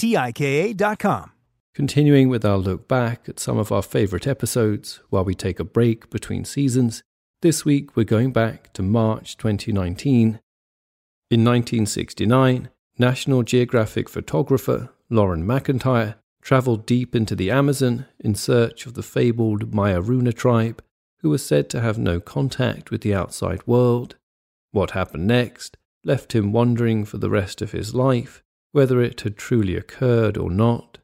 T I K A.com. Continuing with our look back at some of our favourite episodes while we take a break between seasons, this week we're going back to March 2019. In 1969, National Geographic photographer Loren McIntyre travelled deep into the Amazon in search of the fabled Mayoruna tribe, who were said to have no contact with the outside world. What happened next left him wondering for the rest of his life whether it had truly occurred or not.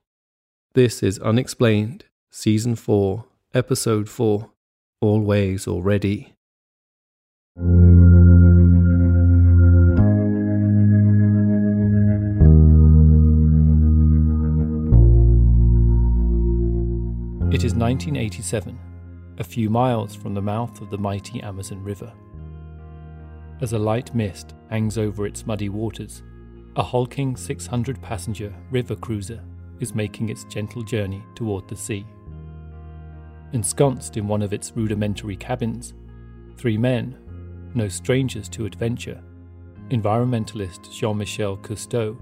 This is Unexplained, Season 4, Episode 4, Always Already. It is 1987, a few miles from the mouth of the mighty Amazon River. As a light mist hangs over its muddy waters, a hulking 600 passenger river cruiser is making its gentle journey toward the sea. Ensconced in one of its rudimentary cabins, three men, no strangers to adventure, environmentalist Jean Michel Cousteau,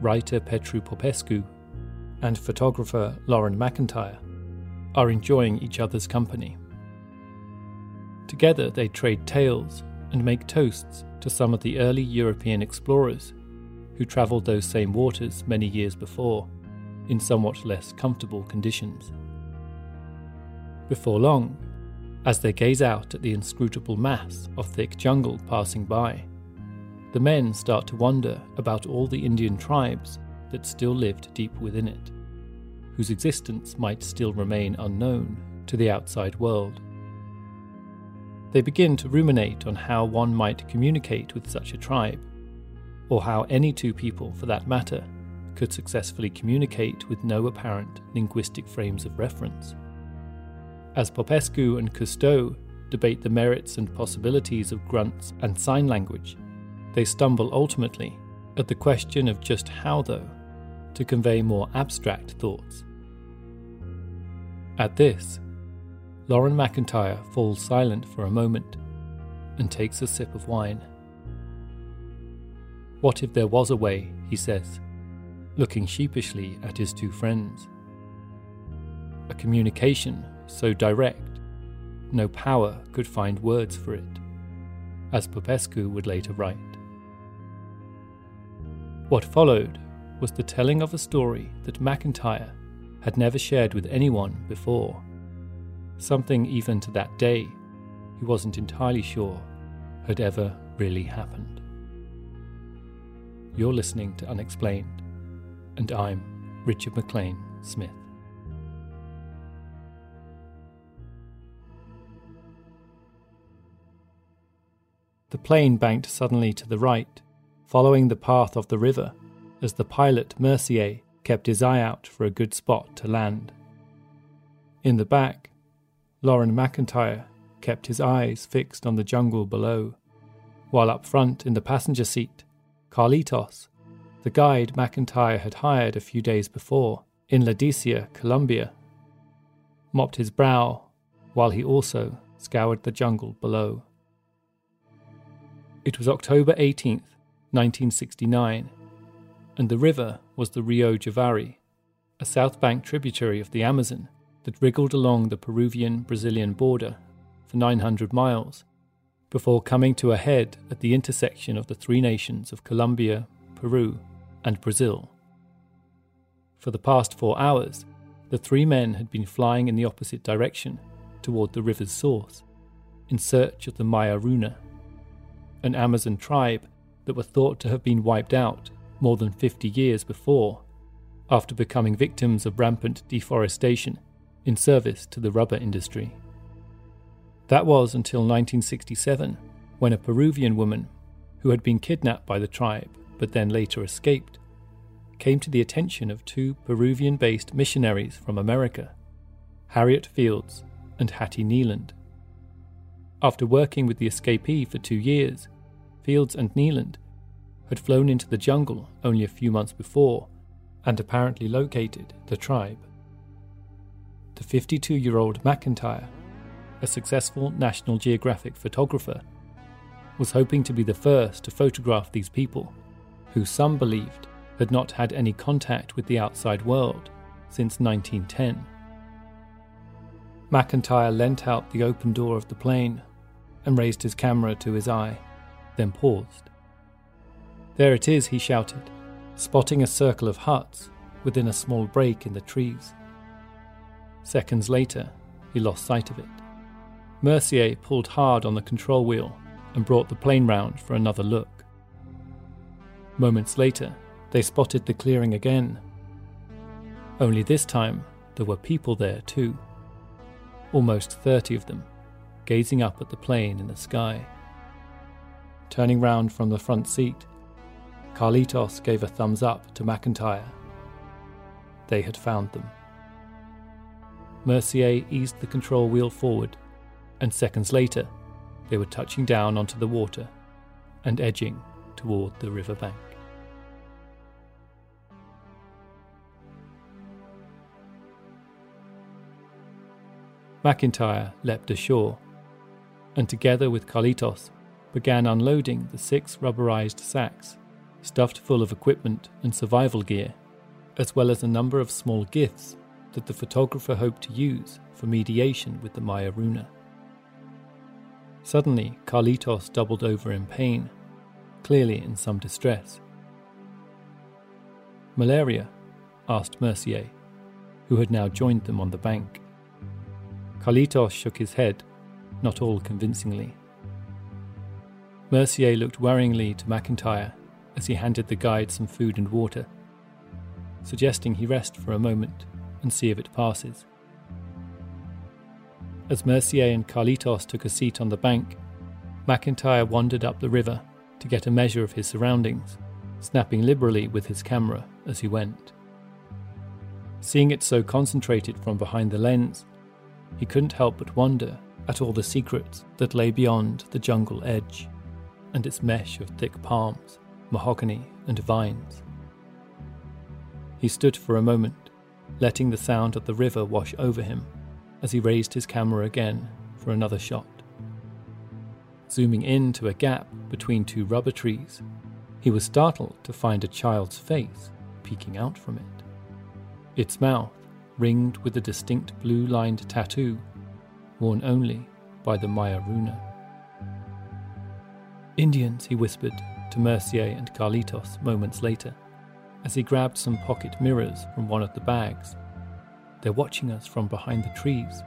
writer Petru Popescu, and photographer Loren McIntyre, are enjoying each other's company. Together they trade tales and make toasts to some of the early European explorers who travelled those same waters many years before, in somewhat less comfortable conditions. Before long, as they gaze out at the inscrutable mass of thick jungle passing by, the men start to wonder about all the Indian tribes that still lived deep within it, whose existence might still remain unknown to the outside world. They begin to ruminate on how one might communicate with such a tribe or how any two people, for that matter, could successfully communicate with no apparent linguistic frames of reference. As Popescu and Cousteau debate the merits and possibilities of grunts and sign language, they stumble ultimately at the question of just how, though, to convey more abstract thoughts. At this, Loren McIntyre falls silent for a moment and takes a sip of wine. What if there was a way, he says, looking sheepishly at his two friends? A communication so direct, no power could find words for it, as Popescu would later write. What followed was the telling of a story that McIntyre had never shared with anyone before, something even to that day he wasn't entirely sure had ever really happened. You're listening to Unexplained, and I'm Richard McLean Smith. The plane banked suddenly to the right, following the path of the river, as the pilot Mercier kept his eye out for a good spot to land. In the back, Loren McIntyre kept his eyes fixed on the jungle below, while up front in the passenger seat, Carlitos, the guide McIntyre had hired a few days before in Leticia, Colombia, mopped his brow while he also scoured the jungle below. It was October 18th, 1969, and the river was the Rio Javari, a south bank tributary of the Amazon that wriggled along the Peruvian Brazilian border for 900 miles before coming to a head at the intersection of the three nations of Colombia, Peru, and Brazil. For the past four hours, the three men had been flying in the opposite direction toward the river's source in search of the Mayoruna an Amazon tribe that were thought to have been wiped out more than 50 years before, after becoming victims of rampant deforestation in service to the rubber industry. That was until 1967, when a Peruvian woman, who had been kidnapped by the tribe but then later escaped, came to the attention of two Peruvian based missionaries from America, Harriet Fields and Hattie Kneeland. After working with the escapee for two years, Fields and Kneeland had flown into the jungle only a few months before and apparently located the tribe. The 52 year old McIntyre, a successful National Geographic photographer, was hoping to be the first to photograph these people, who some believed had not had any contact with the outside world since 1910. McIntyre leant out the open door of the plane and raised his camera to his eye, then paused. There it is, he shouted, spotting a circle of huts within a small break in the trees. Seconds later, he lost sight of it. Mercier pulled hard on the control wheel and brought the plane round for another look. Moments later, they spotted the clearing again. Only this time, there were people there too. Almost 30 of them gazing up at the plane in the sky. Turning round from the front seat, Carlitos gave a thumbs up to McIntyre. They had found them. Mercier eased the control wheel forward, and seconds later, they were touching down onto the water and edging toward the riverbank. McIntyre leapt ashore and together with Carlitos began unloading the six rubberized sacks stuffed full of equipment and survival gear, as well as a number of small gifts that the photographer hoped to use for mediation with the Mayoruna. Suddenly, Carlitos doubled over in pain, clearly in some distress. Malaria? asked Mercier, who had now joined them on the bank. Carlitos shook his head not all convincingly. Mercier looked worryingly to McIntyre as he handed the guide some food and water, suggesting he rest for a moment and see if it passes. As Mercier and Carlitos took a seat on the bank, McIntyre wandered up the river to get a measure of his surroundings, snapping liberally with his camera as he went. Seeing it so concentrated from behind the lens, he couldn't help but wonder at all the secrets that lay beyond the jungle edge and its mesh of thick palms, mahogany, and vines. He stood for a moment, letting the sound of the river wash over him as he raised his camera again for another shot. Zooming in to a gap between two rubber trees, he was startled to find a child's face peeking out from it. Its mouth ringed with a distinct blue lined tattoo worn only by the Mayoruna. Indians, he whispered to Mercier and Carlitos moments later, as he grabbed some pocket mirrors from one of the bags. They're watching us from behind the trees.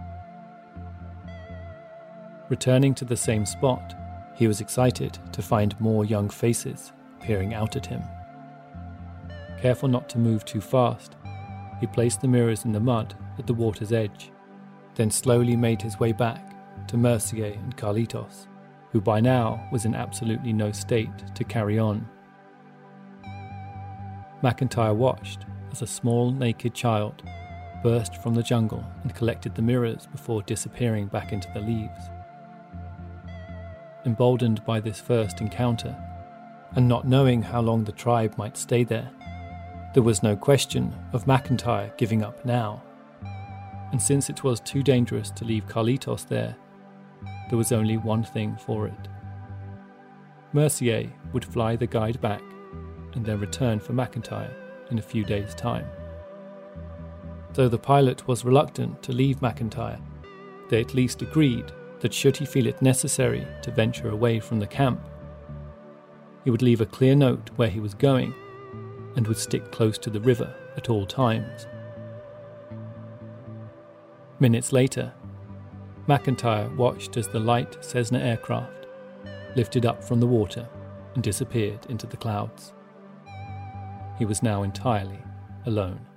Returning to the same spot, he was excited to find more young faces peering out at him. Careful not to move too fast, he placed the mirrors in the mud at the water's edge, then slowly made his way back to Mercier and Carlitos, who by now was in absolutely no state to carry on. McIntyre watched as a small naked child burst from the jungle and collected the mirrors before disappearing back into the leaves. Emboldened by this first encounter, and not knowing how long the tribe might stay there, there was no question of McIntyre giving up now. And since it was too dangerous to leave Carlitos there, there was only one thing for it. Mercier would fly the guide back and then return for McIntyre in a few days' time. Though the pilot was reluctant to leave McIntyre, they at least agreed that should he feel it necessary to venture away from the camp, he would leave a clear note where he was going and would stick close to the river at all times. Minutes later, McIntyre watched as the light Cessna aircraft lifted up from the water and disappeared into the clouds. He was now entirely alone.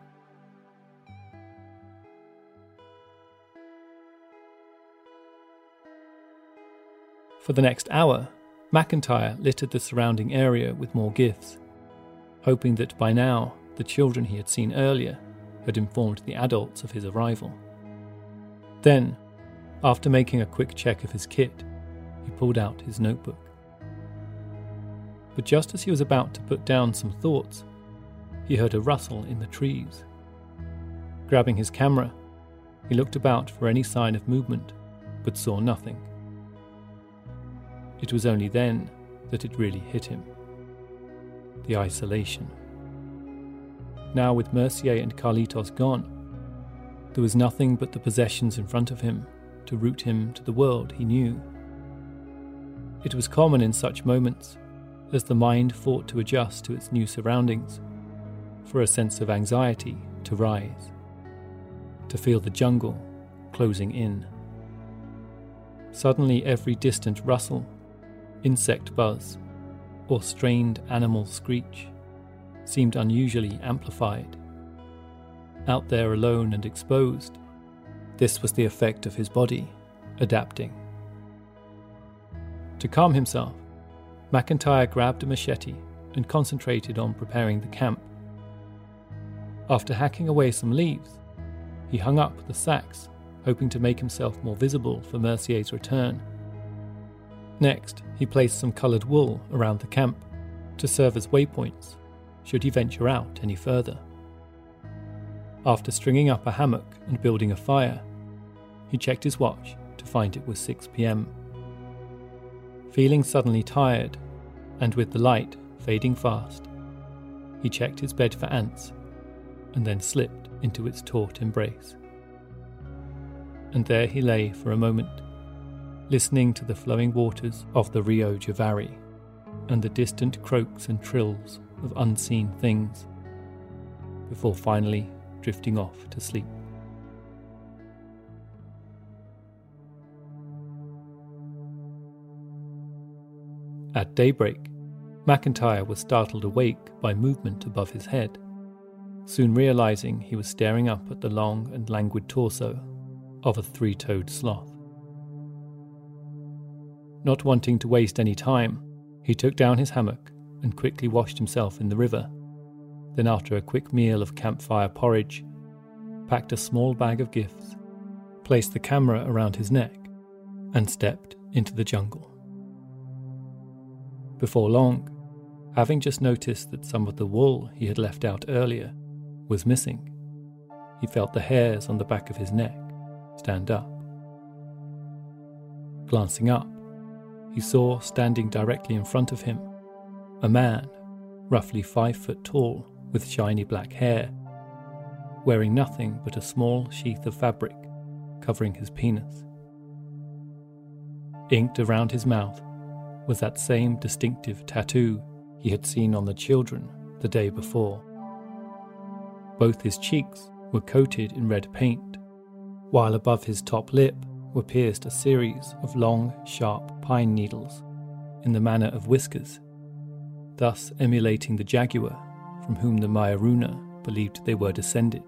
For the next hour, McIntyre littered the surrounding area with more gifts, hoping that by now the children he had seen earlier had informed the adults of his arrival. Then, after making a quick check of his kit, he pulled out his notebook. But just as he was about to put down some thoughts, he heard a rustle in the trees. Grabbing his camera, he looked about for any sign of movement, but saw nothing. It was only then that it really hit him the isolation. Now, with Mercier and Carlitos gone, there was nothing but the possessions in front of him to root him to the world he knew. It was common in such moments, as the mind fought to adjust to its new surroundings, for a sense of anxiety to rise, to feel the jungle closing in. Suddenly, every distant rustle insect buzz, or strained animal screech seemed unusually amplified. Out there alone and exposed, this was the effect of his body adapting. To calm himself, McIntyre grabbed a machete and concentrated on preparing the camp. After hacking away some leaves, he hung up the sacks, hoping to make himself more visible for Mercier's return. Next, he placed some coloured wool around the camp to serve as waypoints should he venture out any further. After stringing up a hammock and building a fire, he checked his watch to find it was 6 pm. Feeling suddenly tired, and with the light fading fast, he checked his bed for ants and then slipped into its taut embrace. And there he lay for a moment listening to the flowing waters of the Rio Javari and the distant croaks and trills of unseen things, before finally drifting off to sleep. At daybreak, McIntyre was startled awake by movement above his head, soon realizing he was staring up at the long and languid torso of a three toed sloth. Not wanting to waste any time, he took down his hammock and quickly washed himself in the river. Then, after a quick meal of campfire porridge, packed a small bag of gifts, placed the camera around his neck, and stepped into the jungle. Before long, having just noticed that some of the wool he had left out earlier was missing, he felt the hairs on the back of his neck stand up. Glancing up, he saw standing directly in front of him a man, roughly five foot tall, with shiny black hair, wearing nothing but a small sheath of fabric covering his penis. Inked around his mouth was that same distinctive tattoo he had seen on the children the day before. Both his cheeks were coated in red paint, while above his top lip were pierced a series of long, sharp pine needles in the manner of whiskers, thus emulating the jaguar from whom the Mayoruna believed they were descended.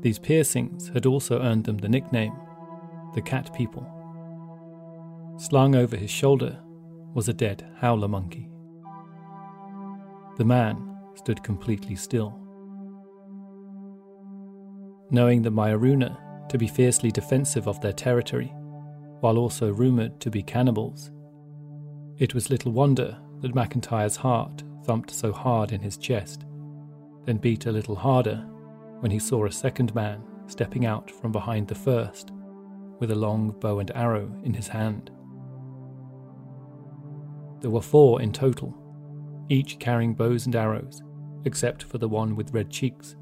These piercings had also earned them the nickname the Cat People. Slung over his shoulder was a dead howler monkey. The man stood completely still. Knowing the Mayoruna to be fiercely defensive of their territory, while also rumoured to be cannibals, it was little wonder that McIntyre's heart thumped so hard in his chest, then beat a little harder when he saw a second man stepping out from behind the first with a long bow and arrow in his hand. There were four in total, each carrying bows and arrows, except for the one with red cheeks,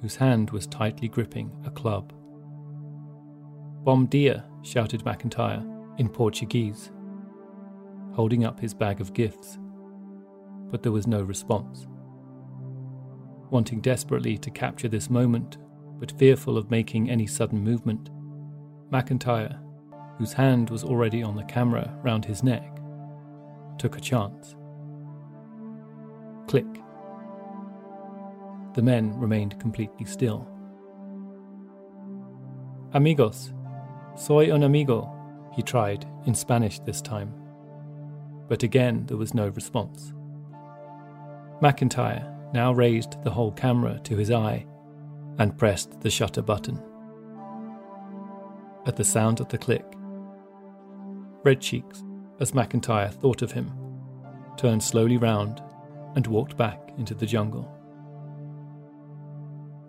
whose hand was tightly gripping a club. Bom dia, shouted McIntyre in Portuguese, holding up his bag of gifts. But there was no response. Wanting desperately to capture this moment, but fearful of making any sudden movement, McIntyre, whose hand was already on the camera round his neck, took a chance. Click. The men remained completely still. Amigos, soy un amigo, he tried, in Spanish this time. But again there was no response. McIntyre now raised the whole camera to his eye and pressed the shutter button. At the sound of the click, Red Cheeks, as McIntyre thought of him, turned slowly round and walked back into the jungle.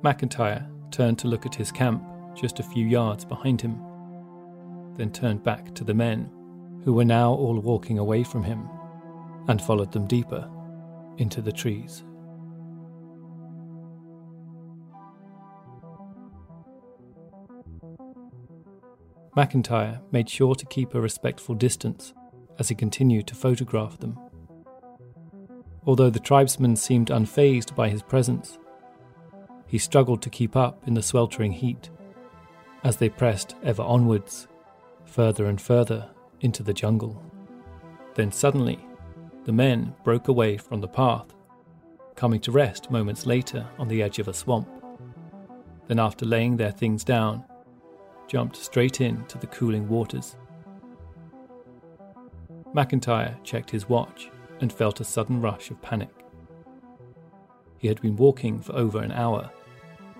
McIntyre turned to look at his camp just a few yards behind him, then turned back to the men, who were now all walking away from him, and followed them deeper into the trees. McIntyre made sure to keep a respectful distance as he continued to photograph them. Although the tribesmen seemed unfazed by his presence, he struggled to keep up in the sweltering heat as they pressed ever onwards, further and further into the jungle. Then suddenly, the men broke away from the path, coming to rest moments later on the edge of a swamp. Then, after laying their things down, jumped straight into the cooling waters. McIntyre checked his watch and felt a sudden rush of panic. He had been walking for over an hour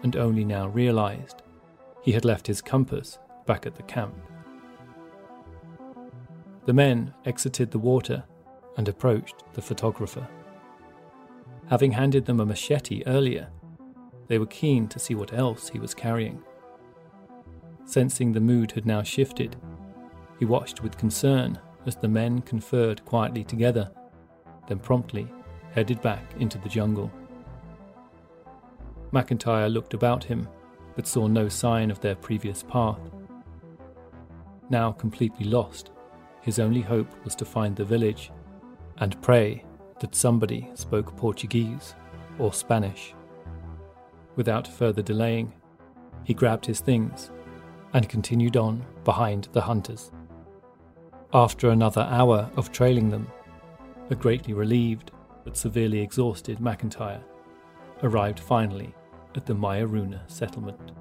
and only now realized he had left his compass back at the camp. The men exited the water and approached the photographer. Having handed them a machete earlier, they were keen to see what else he was carrying. Sensing the mood had now shifted, he watched with concern as the men conferred quietly together, then promptly headed back into the jungle. McIntyre looked about him, but saw no sign of their previous path. Now completely lost, his only hope was to find the village and pray that somebody spoke Portuguese or Spanish. Without further delaying, he grabbed his things and continued on behind the hunters. After another hour of trailing them, a greatly relieved but severely exhausted McIntyre arrived finally at the Mayoruna settlement.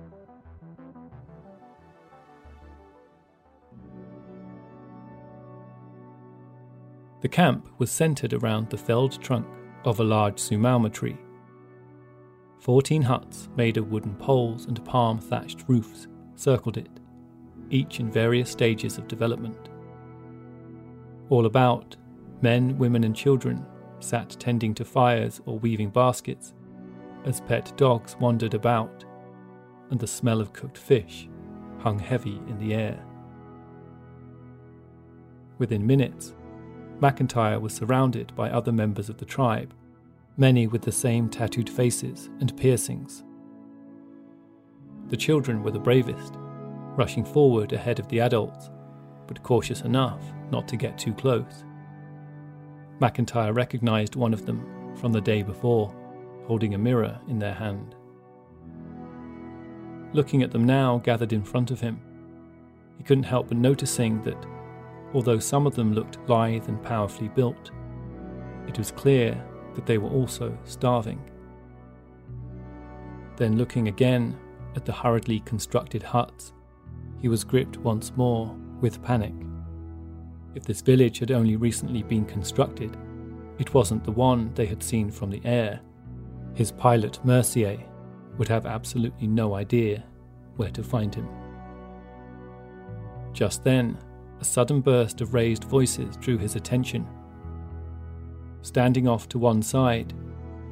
The camp was centered around the felled trunk of a large sumauma tree. Fourteen huts made of wooden poles and palm thatched roofs circled it, each in various stages of development. All about, men, women, and children sat tending to fires or weaving baskets as pet dogs wandered about, and the smell of cooked fish hung heavy in the air. Within minutes, McIntyre was surrounded by other members of the tribe, many with the same tattooed faces and piercings. The children were the bravest, rushing forward ahead of the adults, but cautious enough not to get too close. McIntyre recognized one of them from the day before, holding a mirror in their hand. Looking at them now gathered in front of him, he couldn't help but noticing that, although some of them looked lithe and powerfully built, it was clear that they were also starving. Then looking again at the hurriedly constructed huts, he was gripped once more with panic. If this village had only recently been constructed, it wasn't the one they had seen from the air. His pilot, Mercier, would have absolutely no idea where to find him. Just then, a sudden burst of raised voices drew his attention. Standing off to one side,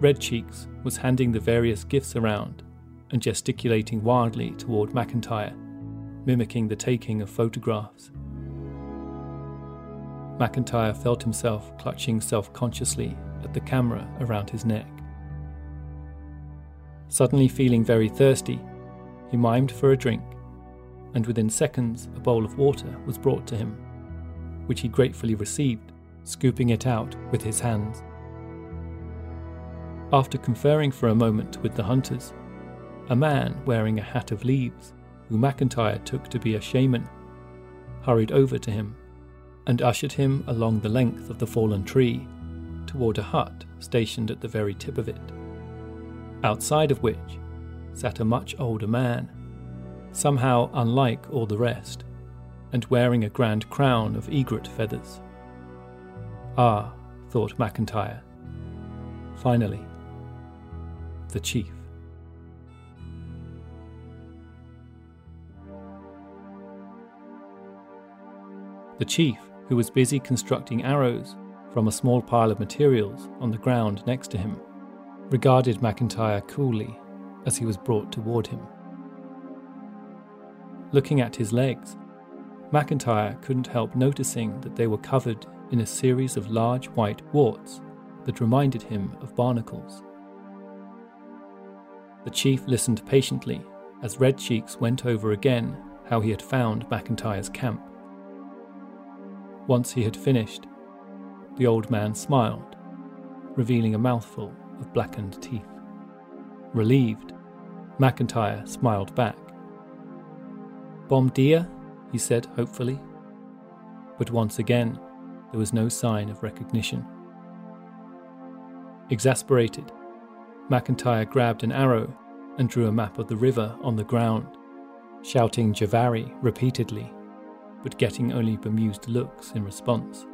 Red Cheeks was handing the various gifts around and gesticulating wildly toward McIntyre, mimicking the taking of photographs. McIntyre felt himself clutching self consciously at the camera around his neck. Suddenly feeling very thirsty, he mimed for a drink, and within seconds a bowl of water was brought to him, which he gratefully received, scooping it out with his hands. After conferring for a moment with the hunters, a man wearing a hat of leaves, who McIntyre took to be a shaman, hurried over to him and ushered him along the length of the fallen tree toward a hut stationed at the very tip of it outside of which sat a much older man, somehow unlike all the rest, and wearing a grand crown of egret feathers. Ah, thought McIntyre. Finally, the chief. The chief, who was busy constructing arrows from a small pile of materials on the ground next to him, regarded McIntyre coolly as he was brought toward him. Looking at his legs, McIntyre couldn't help noticing that they were covered in a series of large white warts that reminded him of barnacles. The chief listened patiently as Red Cheeks went over again how he had found McIntyre's camp. Once he had finished, the old man smiled, revealing a mouthful of blackened teeth. Relieved, McIntyre smiled back. Bom dia, he said hopefully. But once again, there was no sign of recognition. Exasperated, McIntyre grabbed an arrow and drew a map of the river on the ground, shouting Javari repeatedly, but getting only bemused looks in response.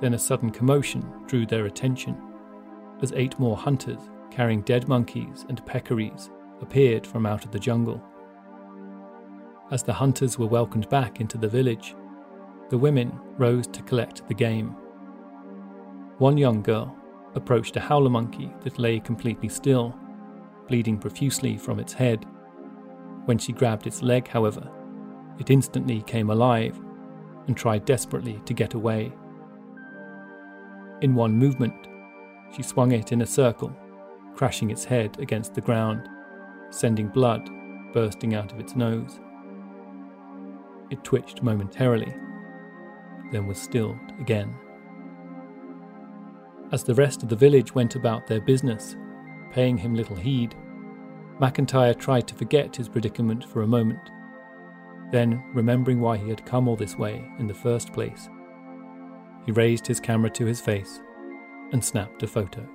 Then a sudden commotion drew their attention as eight more hunters carrying dead monkeys and peccaries appeared from out of the jungle. As the hunters were welcomed back into the village, the women rose to collect the game. One young girl approached a howler monkey that lay completely still, bleeding profusely from its head. When she grabbed its leg, however, it instantly came alive and tried desperately to get away. In one movement, she swung it in a circle, crashing its head against the ground, sending blood bursting out of its nose. It twitched momentarily, then was stilled again. As the rest of the village went about their business, paying him little heed, McIntyre tried to forget his predicament for a moment. Then, remembering why he had come all this way in the first place, he raised his camera to his face and snapped a photo.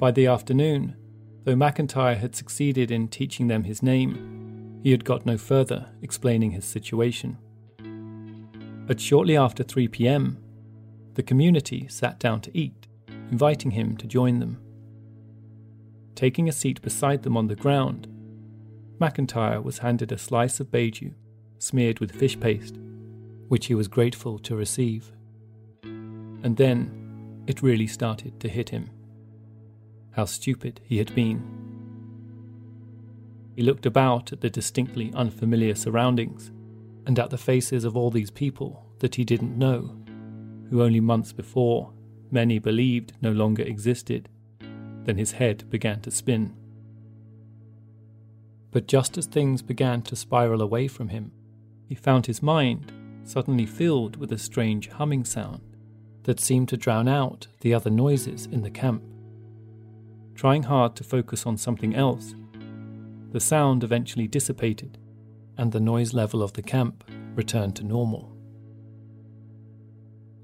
By the afternoon, though McIntyre had succeeded in teaching them his name, he had got no further explaining his situation. But shortly after 3 pm, the community sat down to eat, inviting him to join them. Taking a seat beside them on the ground, McIntyre was handed a slice of beiju smeared with fish paste, which he was grateful to receive. And then it really started to hit him. How stupid he had been. He looked about at the distinctly unfamiliar surroundings and at the faces of all these people that he didn't know, who only months before many believed no longer existed. Then his head began to spin. But just as things began to spiral away from him, he found his mind suddenly filled with a strange humming sound that seemed to drown out the other noises in the camp. Trying hard to focus on something else, the sound eventually dissipated and the noise level of the camp returned to normal.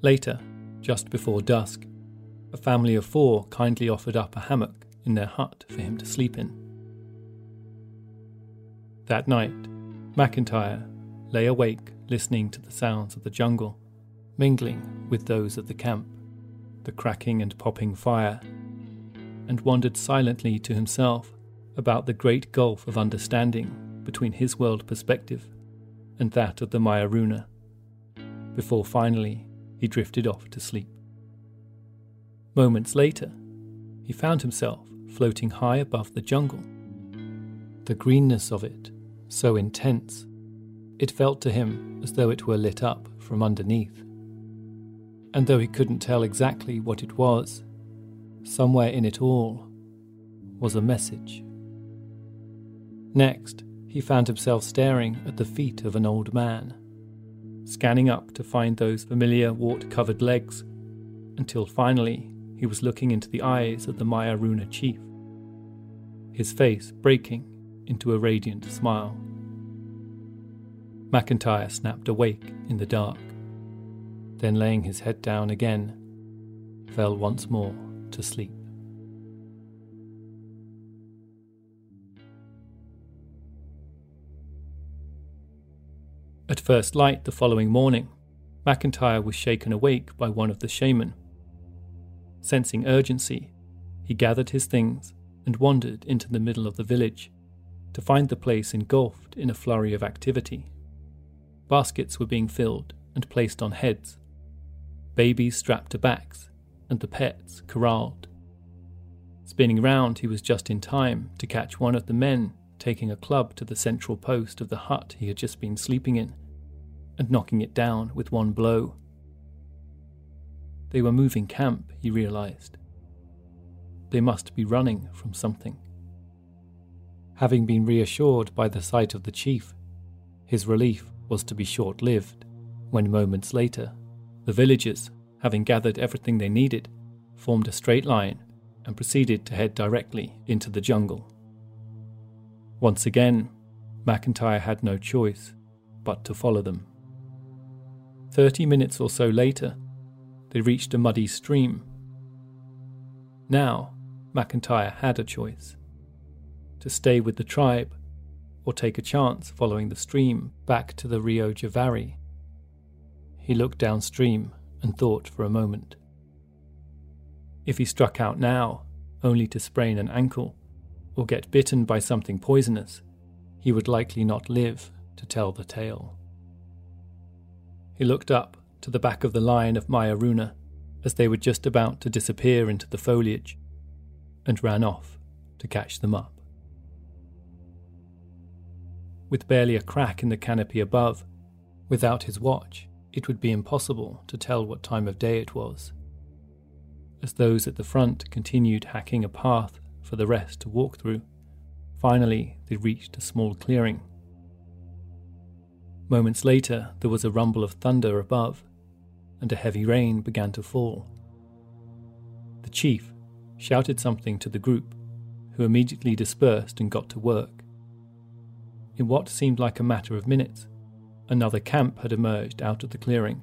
Later, Just before dusk, a family of four kindly offered up a hammock in their hut for him to sleep in. That night, McIntyre lay awake listening to the sounds of the jungle, mingling with those of the camp, the cracking and popping fire, and wondered silently to himself about the great gulf of understanding between his world perspective and that of the Mayoruna, before finally he drifted off to sleep. Moments later, he found himself floating high above the jungle. The greenness of it, so intense, it felt to him as though it were lit up from underneath. And though he couldn't tell exactly what it was, somewhere in it all was a message. Next, he found himself staring at the feet of an old man, scanning up to find those familiar wart covered legs, until finally he was looking into the eyes of the Mayoruna chief, his face breaking into a radiant smile. McIntyre snapped awake in the dark, then laying his head down again, fell once more to sleep. At first light the following morning, McIntyre was shaken awake by one of the shaman. Sensing urgency, he gathered his things and wandered into the middle of the village to find the place engulfed in a flurry of activity. Baskets were being filled and placed on heads, babies strapped to backs, and the pets corralled. Spinning round, he was just in time to catch one of the men taking a club to the central post of the hut he had just been sleeping in and knocking it down with one blow. They were moving camp, he realized. They must be running from something. Having been reassured by the sight of the chief, his relief was to be short lived when moments later, the villagers, having gathered everything they needed, formed a straight line and proceeded to head directly into the jungle. Once again, McIntyre had no choice but to follow them. Thirty minutes or so later, they reached a muddy stream. Now, McIntyre had a choice to stay with the tribe or take a chance following the stream back to the Rio Javari. He looked downstream and thought for a moment. If he struck out now, only to sprain an ankle, or get bitten by something poisonous, he would likely not live to tell the tale. He looked up to the back of the line of Mayoruna as they were just about to disappear into the foliage, and ran off to catch them up with barely a crack in the canopy above. Without his watch, it would be impossible to tell what time of day it was. As those at the front continued hacking a path for the rest to walk through, finally they reached a small clearing. Moments later, there was a rumble of thunder above, and a heavy rain began to fall. The chief shouted something to the group, who immediately dispersed and got to work. In what seemed like a matter of minutes, another camp had emerged out of the clearing,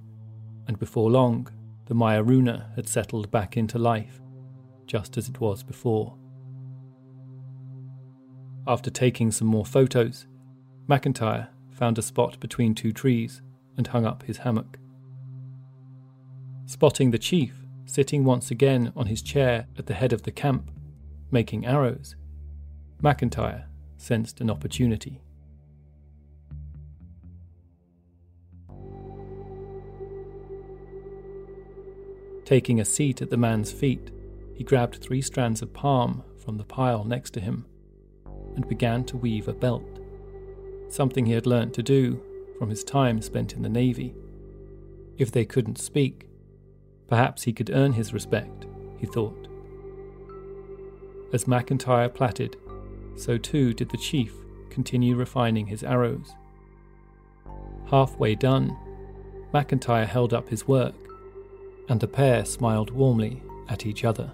and before long, the Mayoruna had settled back into life, just as it was before. After taking some more photos, McIntyre found a spot between two trees and hung up his hammock. Spotting the chief sitting once again on his chair at the head of the camp, making arrows, McIntyre sensed an opportunity. Taking a seat at the man's feet, he grabbed three strands of palm from the pile next to him and began to weave a belt, something he had learnt to do from his time spent in the Navy. If they couldn't speak, perhaps he could earn his respect, he thought. As McIntyre plaited, so too did the chief continue refining his arrows. Halfway done, McIntyre held up his work and the pair smiled warmly at each other.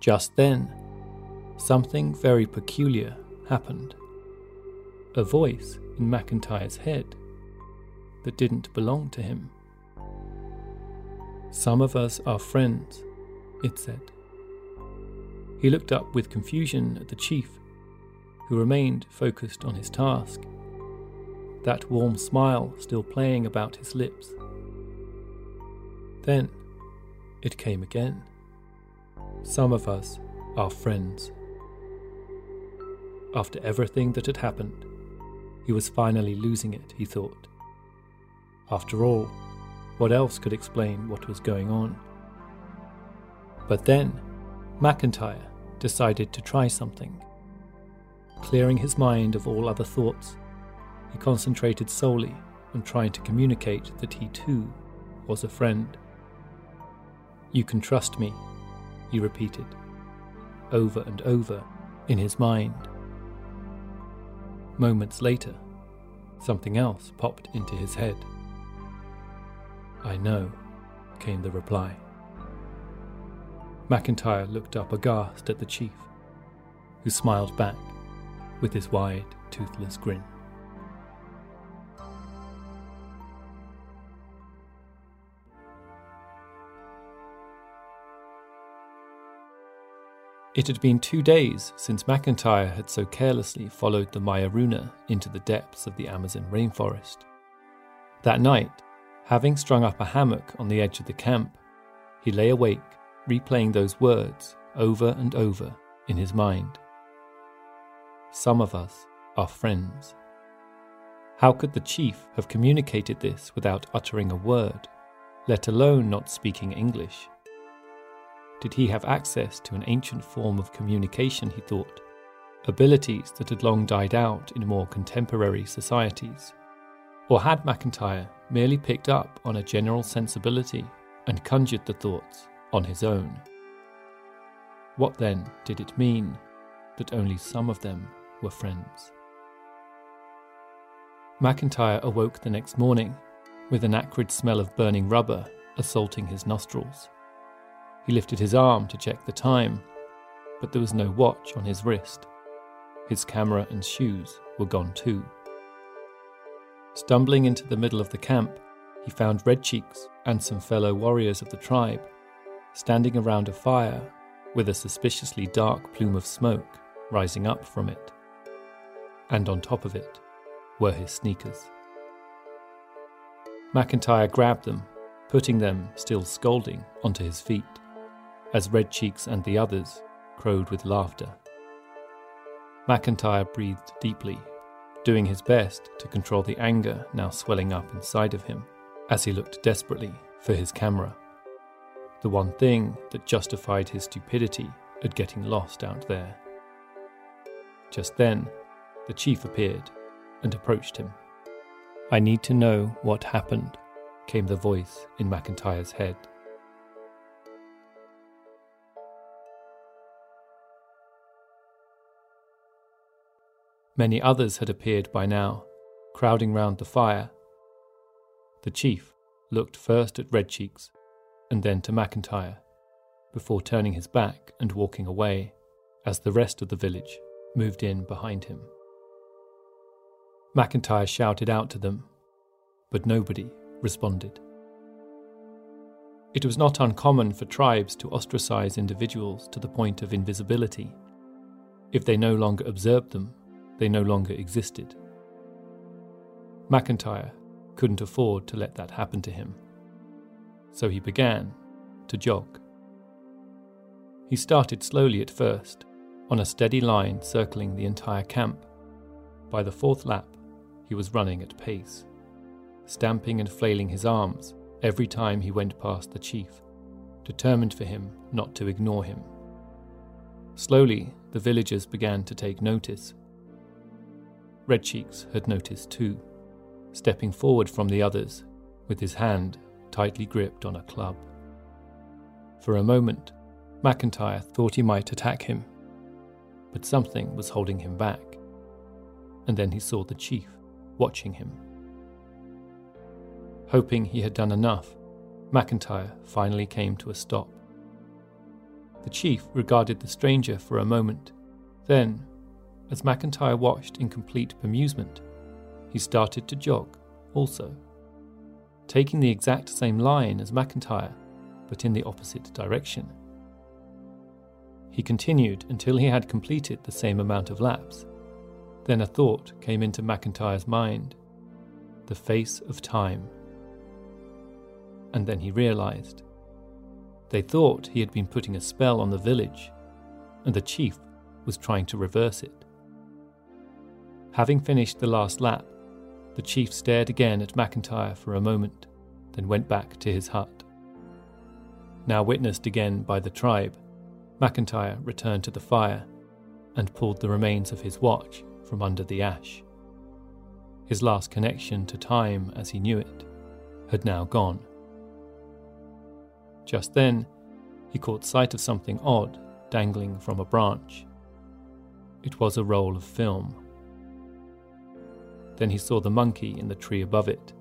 Just then, something very peculiar happened. A voice in McIntyre's head that didn't belong to him. Some of us are friends, it said. He looked up with confusion at the chief, who remained focused on his task, that warm smile still playing about his lips. Then it came again. Some of us are friends. After everything that had happened, he was finally losing it, he thought. After all, what else could explain what was going on? But then, McIntyre decided to try something. Clearing his mind of all other thoughts, he concentrated solely on trying to communicate that he too was a friend. You can trust me, he repeated, over and over in his mind. Moments later, something else popped into his head. I know, came the reply. McIntyre looked up aghast at the chief, who smiled back with his wide, toothless grin. It had been two days since McIntyre had so carelessly followed the Mayoruna into the depths of the Amazon rainforest. That night, having strung up a hammock on the edge of the camp, he lay awake, replaying those words over and over in his mind. Some of us are friends. How could the chief have communicated this without uttering a word, let alone not speaking English? Did he have access to an ancient form of communication, he thought, abilities that had long died out in more contemporary societies? Or had McIntyre merely picked up on a general sensibility and conjured the thoughts on his own? What then did it mean that only some of them were friends? McIntyre awoke the next morning with an acrid smell of burning rubber assaulting his nostrils. He lifted his arm to check the time, but there was no watch on his wrist. His camera and shoes were gone too. Stumbling into the middle of the camp, he found Red Cheeks and some fellow warriors of the tribe standing around a fire with a suspiciously dark plume of smoke rising up from it. And on top of it were his sneakers. McIntyre grabbed them, putting them, still scolding, onto his feet as Red Cheeks and the others crowed with laughter. McIntyre breathed deeply, doing his best to control the anger now swelling up inside of him as he looked desperately for his camera. The one thing that justified his stupidity at getting lost out there. Just then, the chief appeared and approached him. I need to know what happened, came the voice in McIntyre's head. Many others had appeared by now, crowding round the fire. The chief looked first at Red Cheeks and then to McIntyre, before turning his back and walking away as the rest of the village moved in behind him. McIntyre shouted out to them, but nobody responded. It was not uncommon for tribes to ostracize individuals to the point of invisibility. If they no longer observed them they no longer existed. McIntyre couldn't afford to let that happen to him. So he began to jog. He started slowly at first, on a steady line circling the entire camp. By the fourth lap, he was running at pace, stamping and flailing his arms every time he went past the chief, determined for him not to ignore him. Slowly, the villagers began to take notice Red Cheeks had noticed too, stepping forward from the others with his hand tightly gripped on a club. For a moment, McIntyre thought he might attack him, but something was holding him back. And then he saw the chief watching him. Hoping he had done enough, McIntyre finally came to a stop. The chief regarded the stranger for a moment, then as McIntyre watched in complete bemusement, he started to jog also. Taking the exact same line as McIntyre, but in the opposite direction. He continued until he had completed the same amount of laps. Then a thought came into McIntyre's mind the face of time. And then he realized. They thought he had been putting a spell on the village, and the chief was trying to reverse it. Having finished the last lap, the chief stared again at McIntyre for a moment, then went back to his hut. Now witnessed again by the tribe, McIntyre returned to the fire and pulled the remains of his watch from under the ash. His last connection to time as he knew it had now gone. Just then, he caught sight of something odd dangling from a branch. It was a roll of film. Then he saw the monkey in the tree above it,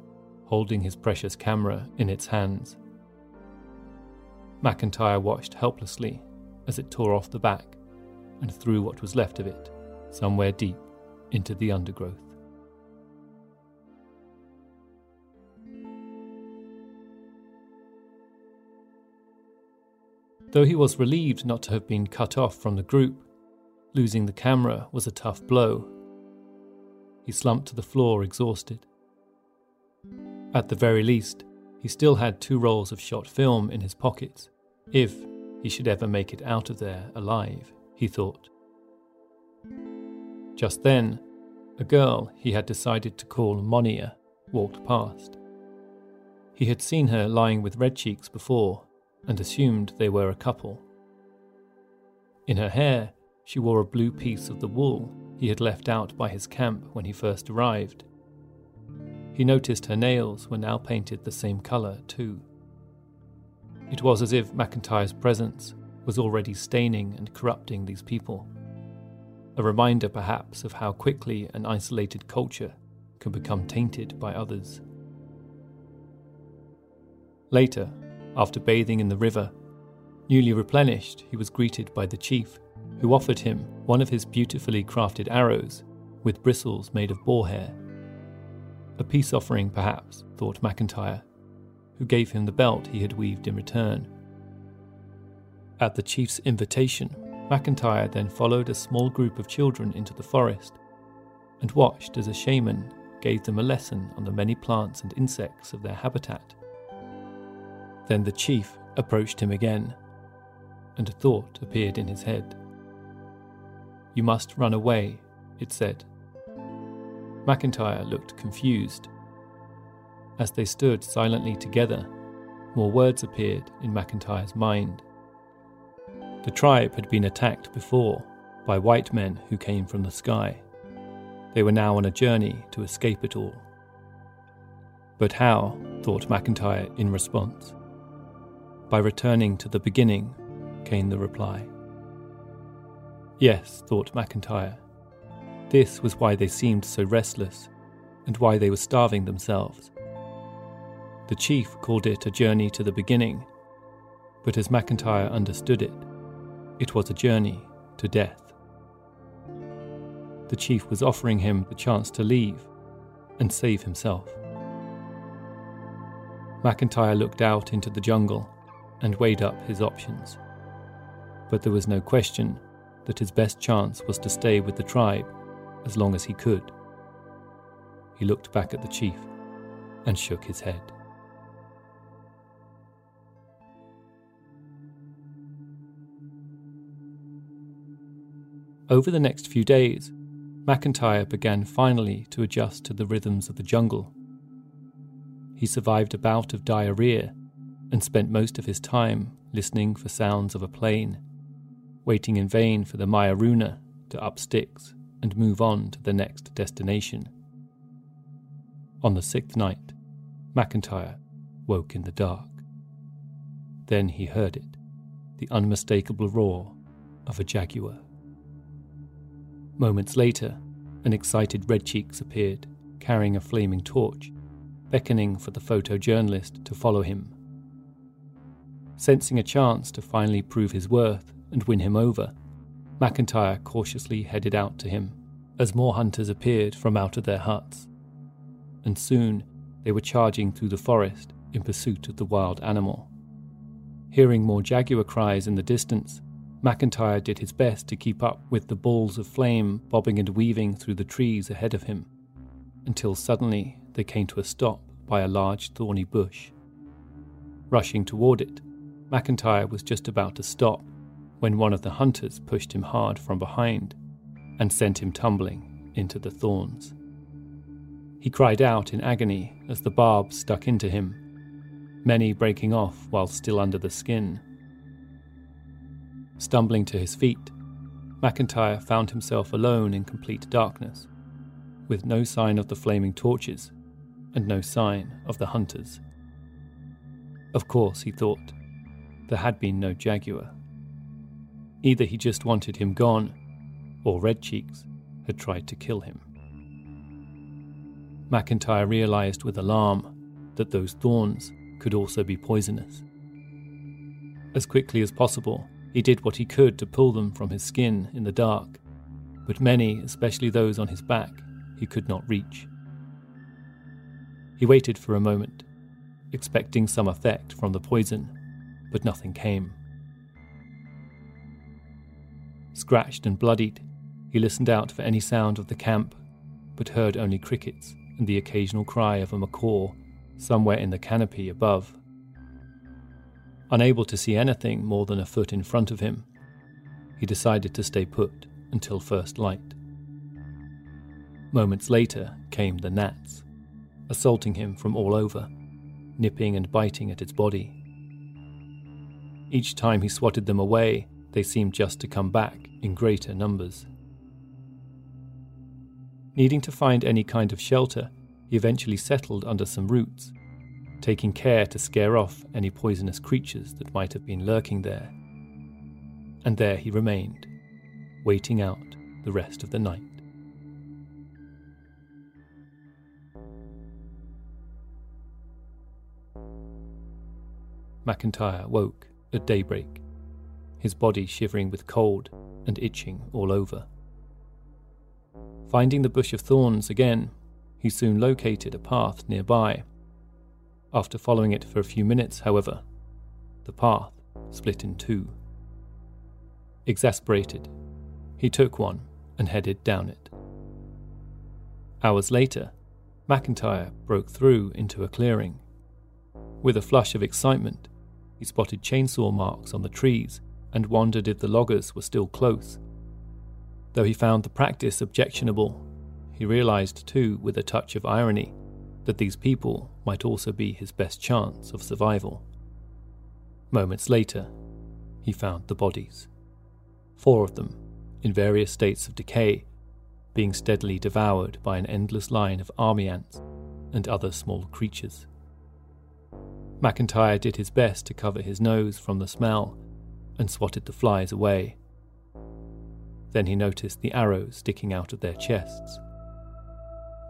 holding his precious camera in its hands. McIntyre watched helplessly as it tore off the back and threw what was left of it somewhere deep into the undergrowth. Though he was relieved not to have been cut off from the group, losing the camera was a tough blow. He slumped to the floor exhausted. At the very least, he still had two rolls of shot film in his pockets, if he should ever make it out of there alive, he thought. Just then, a girl he had decided to call Monia walked past. He had seen her lying with red cheeks before and assumed they were a couple. In her hair, she wore a blue piece of the wool he had left out by his camp when he first arrived. He noticed her nails were now painted the same colour, too. It was as if McIntyre's presence was already staining and corrupting these people. A reminder, perhaps, of how quickly an isolated culture can become tainted by others. Later, after bathing in the river. Newly replenished, he was greeted by the chief, who offered him one of his beautifully crafted arrows with bristles made of boar hair. A peace offering, perhaps, thought McIntyre, who gave him the belt he had weaved in return. At the chief's invitation, McIntyre then followed a small group of children into the forest and watched as a shaman gave them a lesson on the many plants and insects of their habitat. Then the chief approached him again, and a thought appeared in his head. You must run away, it said. McIntyre looked confused. As they stood silently together, more words appeared in McIntyre's mind. The tribe had been attacked before by white men who came from the sky. They were now on a journey to escape it all. But how, thought McIntyre in response. By returning to the beginning, came the reply. Yes, thought McIntyre. This was why they seemed so restless, and why they were starving themselves. The chief called it a journey to the beginning, but as McIntyre understood it, it was a journey to death. The chief was offering him the chance to leave and save himself. McIntyre looked out into the jungle and weighed up his options. But there was no question that his best chance was to stay with the tribe as long as he could. He looked back at the chief and shook his head. Over the next few days, McIntyre began finally to adjust to the rhythms of the jungle. He survived a bout of diarrhea and spent most of his time listening for sounds of a plane, waiting in vain for the Mayoruna to up sticks and move on to the next destination. On the sixth night, McIntyre woke in the dark. Then he heard it, the unmistakable roar of a jaguar. Moments later, an excited Red Cheeks appeared, carrying a flaming torch, beckoning for the photojournalist to follow him Sensing a chance to finally prove his worth and win him over, McIntyre cautiously headed out to him as more hunters appeared from out of their huts. And soon they were charging through the forest in pursuit of the wild animal. Hearing more jaguar cries in the distance, McIntyre did his best to keep up with the balls of flame bobbing and weaving through the trees ahead of him, until suddenly they came to a stop by a large thorny bush. Rushing toward it, McIntyre was just about to stop when one of the hunters pushed him hard from behind and sent him tumbling into the thorns. He cried out in agony as the barbs stuck into him, many breaking off while still under the skin. Stumbling to his feet, McIntyre found himself alone in complete darkness, with no sign of the flaming torches and no sign of the hunters. Of course, he thought, there had been no jaguar. Either he just wanted him gone, or Red Cheeks had tried to kill him. McIntyre realized with alarm that those thorns could also be poisonous. As quickly as possible, he did what he could to pull them from his skin in the dark, but many, especially those on his back, he could not reach. He waited for a moment, expecting some effect from the poison, but nothing came. Scratched and bloodied, he listened out for any sound of the camp, but heard only crickets and the occasional cry of a macaw somewhere in the canopy above. Unable to see anything more than a foot in front of him, he decided to stay put until first light. Moments later came the gnats, assaulting him from all over, nipping and biting at its body. Each time he swatted them away, they seemed just to come back in greater numbers. Needing to find any kind of shelter, he eventually settled under some roots, taking care to scare off any poisonous creatures that might have been lurking there. And there he remained, waiting out the rest of the night. McIntyre woke at daybreak his body shivering with cold and itching all over. Finding the bush of thorns again, he soon located a path nearby. After following it for a few minutes, however, the path split in two. Exasperated, he took one and headed down it. Hours later, McIntyre broke through into a clearing. With a flush of excitement, he spotted chainsaw marks on the trees and wondered if the loggers were still close. Though he found the practice objectionable, he realized too, with a touch of irony, that these people might also be his best chance of survival. Moments later, he found the bodies. Four of them, in various states of decay, being steadily devoured by an endless line of army ants and other small creatures. McIntyre did his best to cover his nose from the smell and swatted the flies away. Then he noticed the arrows sticking out of their chests.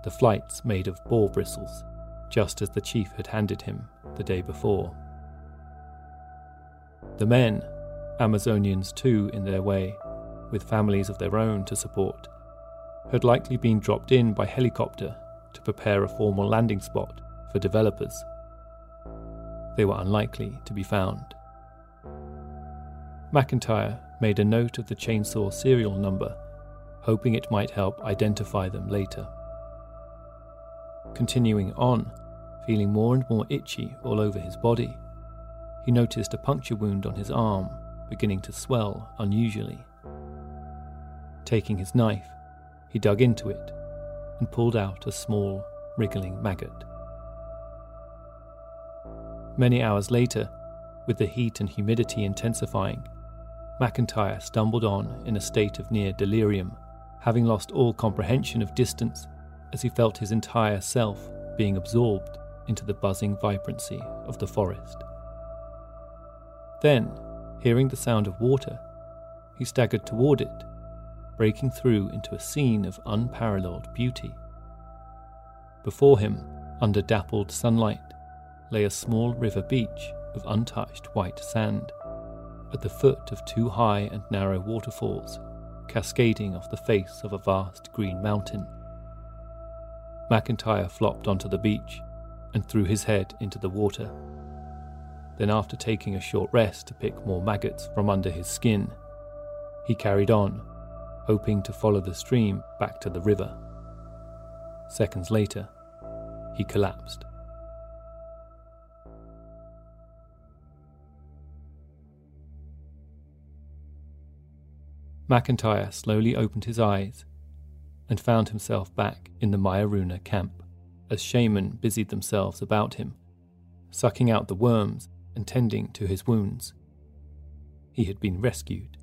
The flights made of boar bristles, just as the chief had handed him the day before. The men, Amazonians too in their way, with families of their own to support, had likely been dropped in by helicopter to prepare a formal landing spot for developers. They were unlikely to be found. McIntyre made a note of the chainsaw serial number, hoping it might help identify them later. Continuing on, feeling more and more itchy all over his body, he noticed a puncture wound on his arm beginning to swell unusually. Taking his knife, he dug into it and pulled out a small, wriggling maggot. Many hours later, with the heat and humidity intensifying, McIntyre stumbled on in a state of near delirium, having lost all comprehension of distance as he felt his entire self being absorbed into the buzzing vibrancy of the forest. Then, hearing the sound of water, he staggered toward it, breaking through into a scene of unparalleled beauty. Before him, under dappled sunlight, lay a small river beach of untouched white sand at the foot of two high and narrow waterfalls, cascading off the face of a vast green mountain. McIntyre flopped onto the beach and threw his head into the water. Then, after taking a short rest to pick more maggots from under his skin, he carried on, hoping to follow the stream back to the river. Seconds later, he collapsed. McIntyre slowly opened his eyes and found himself back in the Mayoruna camp as shaman busied themselves about him, sucking out the worms and tending to his wounds. He had been rescued.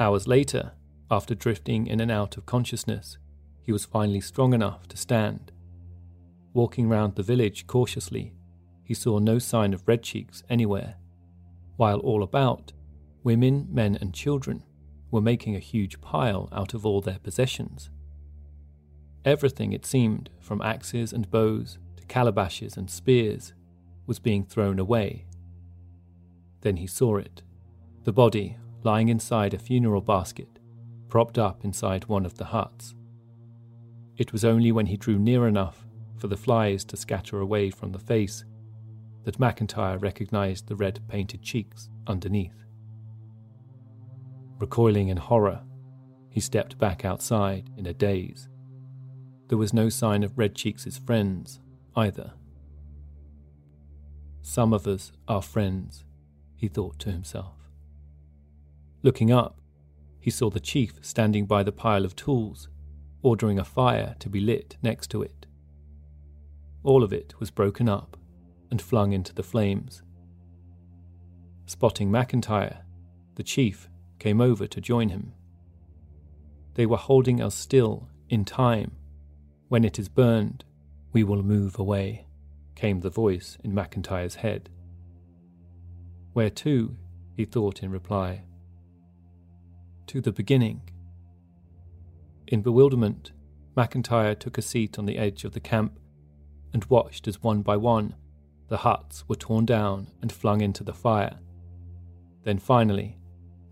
Hours later, after drifting in and out of consciousness, he was finally strong enough to stand. Walking round the village cautiously, he saw no sign of red cheeks anywhere, while all about, women, men, and children were making a huge pile out of all their possessions. Everything, it seemed, from axes and bows to calabashes and spears, was being thrown away. Then he saw it the body lying inside a funeral basket, propped up inside one of the huts. It was only when he drew near enough for the flies to scatter away from the face that McIntyre recognized the red painted cheeks underneath. Recoiling in horror, he stepped back outside in a daze. There was no sign of Red Cheeks' friends either. Some of us are friends, he thought to himself. Looking up, he saw the chief standing by the pile of tools, ordering a fire to be lit next to it. All of it was broken up and flung into the flames. Spotting McIntyre, the chief came over to join him. They were holding us still in time when it is burned, we will move away, came the voice in McIntyre's head. Where to? he thought in reply. To the beginning. In bewilderment, McIntyre took a seat on the edge of the camp and watched as one by one the huts were torn down and flung into the fire. Then finally,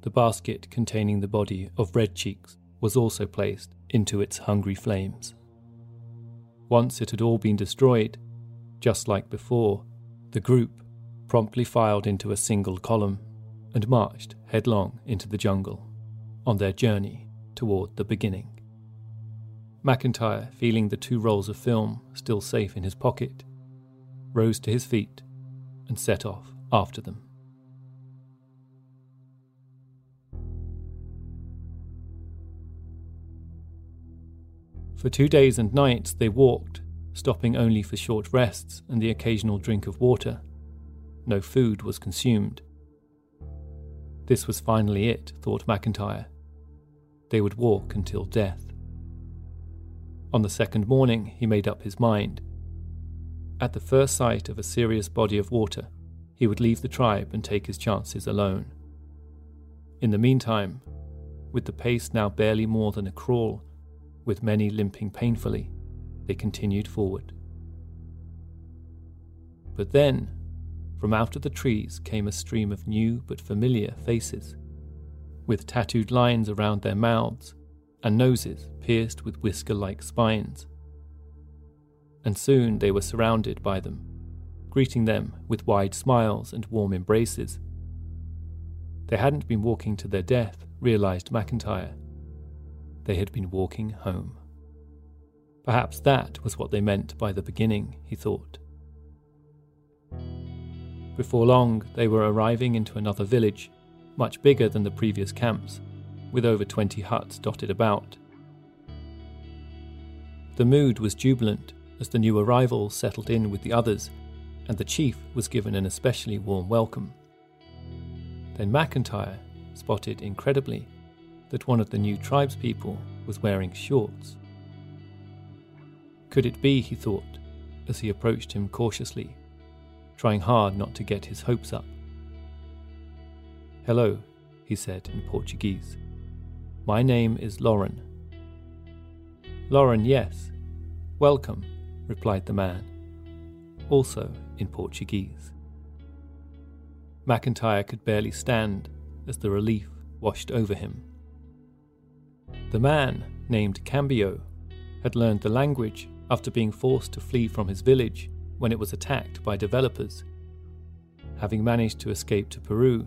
the basket containing the body of Red Cheeks was also placed into its hungry flames. Once it had all been destroyed, just like before, the group promptly filed into a single column and marched headlong into the jungle on their journey toward the beginning. McIntyre, feeling the two rolls of film still safe in his pocket, rose to his feet and set off after them. For two days and nights they walked, stopping only for short rests and the occasional drink of water. No food was consumed. This was finally it, thought McIntyre. They would walk until death. On the second morning, he made up his mind. At the first sight of a serious body of water, he would leave the tribe and take his chances alone. In the meantime, with the pace now barely more than a crawl, with many limping painfully, they continued forward. But then, from out of the trees came a stream of new but familiar faces, with tattooed lines around their mouths and noses pierced with whisker like spines. And soon they were surrounded by them, greeting them with wide smiles and warm embraces. They hadn't been walking to their death, realized McIntyre they had been walking home. Perhaps that was what they meant by the beginning, he thought. Before long, they were arriving into another village, much bigger than the previous camps, with over 20 huts dotted about. The mood was jubilant as the new arrivals settled in with the others, and the chief was given an especially warm welcome. Then McIntyre spotted incredibly that one of the new tribespeople was wearing shorts. Could it be, he thought, as he approached him cautiously, trying hard not to get his hopes up? Hello, he said in Portuguese. My name is Loren. Loren, yes. Welcome, replied the man, also in Portuguese. McIntyre could barely stand as the relief washed over him. The man, named Cambio, had learned the language after being forced to flee from his village when it was attacked by developers. Having managed to escape to Peru,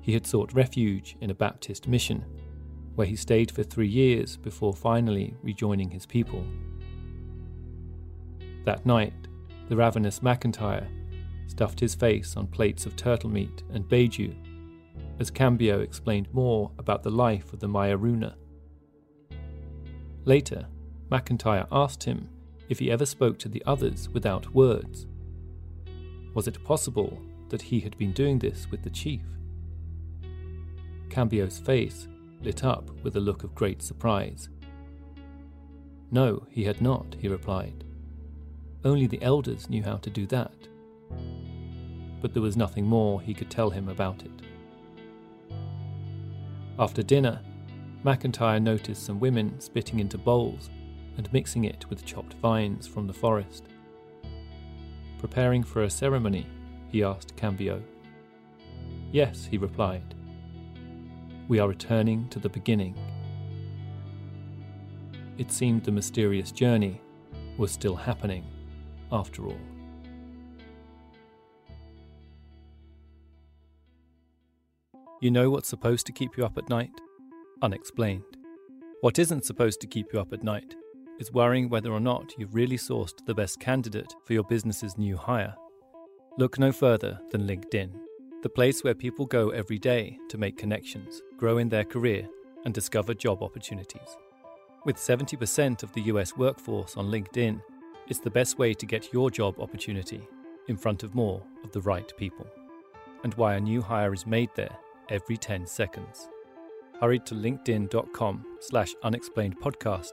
he had sought refuge in a Baptist mission, where he stayed for three years before finally rejoining his people. That night, the ravenous McIntyre stuffed his face on plates of turtle meat and beiju as Cambio explained more about the life of the Mayoruna. Later, McIntyre asked him if he ever spoke to the others without words. Was it possible that he had been doing this with the chief? Cambio's face lit up with a look of great surprise. No, he had not, he replied. Only the elders knew how to do that. But there was nothing more he could tell him about it. After dinner, McIntyre noticed some women spitting into bowls and mixing it with chopped vines from the forest. Preparing for a ceremony, he asked Cambio. Yes, he replied. We are returning to the beginning. It seemed the mysterious journey was still happening after all. You know what's supposed to keep you up at night? Unexplained. What isn't supposed to keep you up at night is worrying whether or not you've really sourced the best candidate for your business's new hire. Look no further than LinkedIn, the place where people go every day to make connections, grow in their career, and discover job opportunities. With 70% of the US workforce on LinkedIn, it's the best way to get your job opportunity in front of more of the right people. And why a new hire is made there every 10 seconds. Hurry to linkedin.com slash unexplained podcast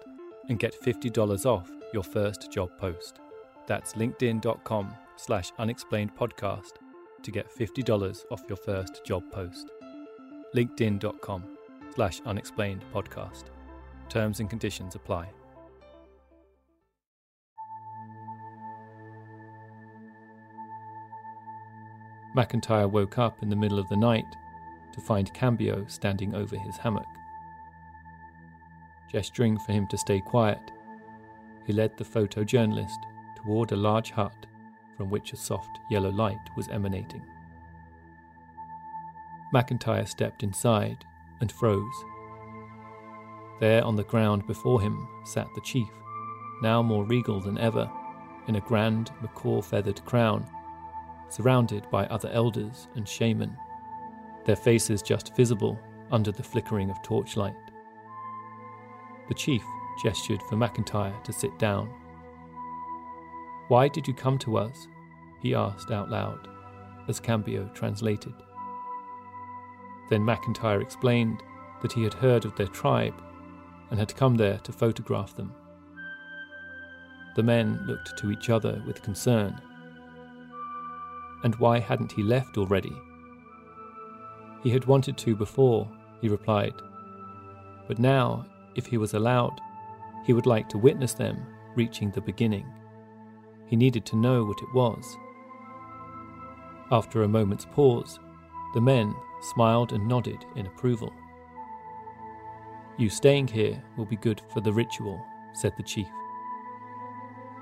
and get $50 off your first job post. That's linkedin.com slash unexplained podcast to get $50 off your first job post. linkedin.com slash unexplained podcast. Terms and conditions apply. McIntyre woke up in the middle of the night to find Cambio standing over his hammock. Gesturing for him to stay quiet, he led the photojournalist toward a large hut from which a soft yellow light was emanating. McIntyre stepped inside and froze. There on the ground before him sat the chief, now more regal than ever, in a grand macaw feathered crown, surrounded by other elders and shaman their faces just visible under the flickering of torchlight. The chief gestured for McIntyre to sit down. Why did you come to us? he asked out loud, as Cambio translated. Then McIntyre explained that he had heard of their tribe and had come there to photograph them. The men looked to each other with concern. And why hadn't he left already? He had wanted to before, he replied. But now, if he was allowed, he would like to witness them reaching the beginning. He needed to know what it was. After a moment's pause, the men smiled and nodded in approval. You staying here will be good for the ritual, said the chief.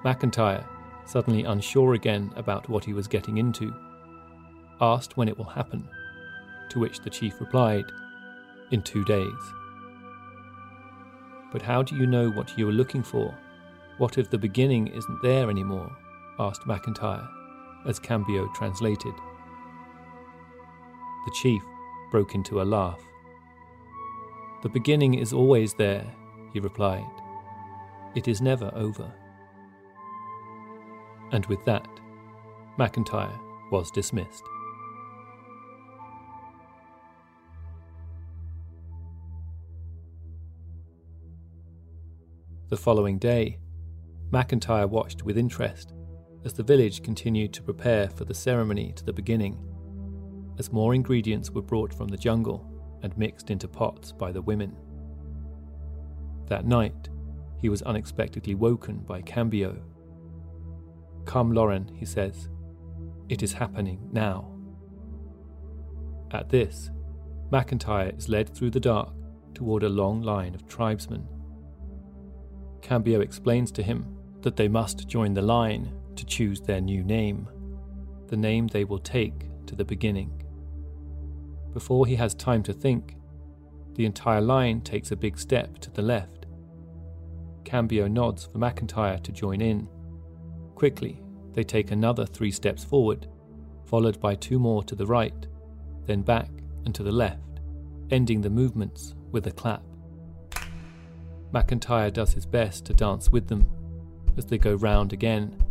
McIntyre, suddenly unsure again about what he was getting into, asked when it will happen to which the chief replied, In two days. But how do you know what you are looking for? What if the beginning isn't there anymore? asked McIntyre, as Cambio translated. The chief broke into a laugh. The beginning is always there, he replied. It is never over. And with that, McIntyre was dismissed. The following day, McIntyre watched with interest as the village continued to prepare for the ceremony to the beginning, as more ingredients were brought from the jungle and mixed into pots by the women. That night, he was unexpectedly woken by Cambio. Come, Loren, he says. It is happening now. At this, McIntyre is led through the dark toward a long line of tribesmen Cambio explains to him that they must join the line to choose their new name, the name they will take to the beginning. Before he has time to think, the entire line takes a big step to the left. Cambio nods for McIntyre to join in. Quickly, they take another three steps forward, followed by two more to the right, then back and to the left, ending the movements with a clap. McIntyre does his best to dance with them as they go round again,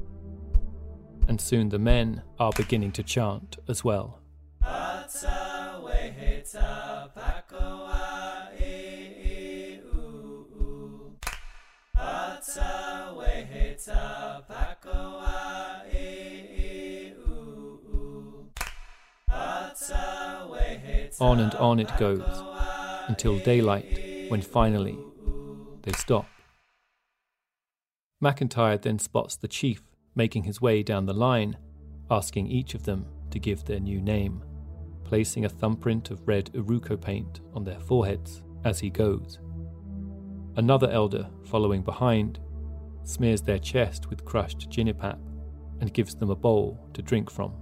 and soon the men are beginning to chant as well. On and on it goes until daylight, when finally they stop. McIntyre then spots the chief making his way down the line, asking each of them to give their new name, placing a thumbprint of red Iruko paint on their foreheads as he goes. Another elder, following behind, smears their chest with crushed genipap and gives them a bowl to drink from.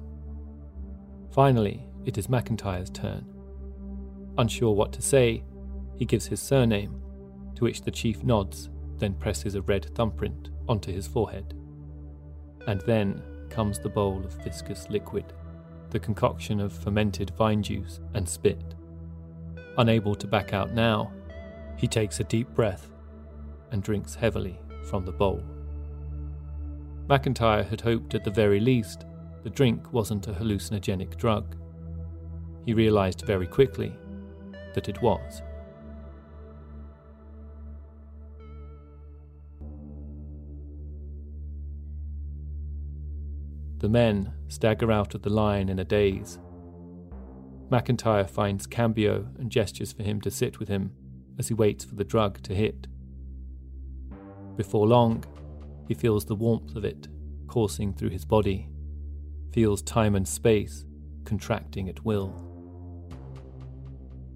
Finally, it is McIntyre's turn. Unsure what to say, he gives his surname, to which the chief nods, then presses a red thumbprint onto his forehead. And then comes the bowl of viscous liquid, the concoction of fermented vine juice and spit. Unable to back out now, he takes a deep breath and drinks heavily from the bowl. McIntyre had hoped at the very least the drink wasn't a hallucinogenic drug. He realised very quickly that it was. The men stagger out of the line in a daze. McIntyre finds Cambio and gestures for him to sit with him as he waits for the drug to hit. Before long, he feels the warmth of it coursing through his body, feels time and space contracting at will.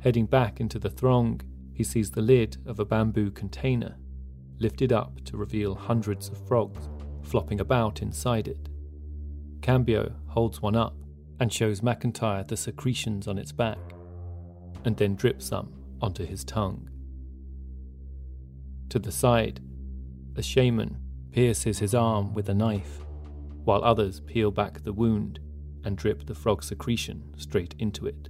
Heading back into the throng, he sees the lid of a bamboo container lifted up to reveal hundreds of frogs flopping about inside it. Cambio holds one up and shows McIntyre the secretions on its back, and then drips some onto his tongue. To the side, a shaman pierces his arm with a knife, while others peel back the wound and drip the frog secretion straight into it.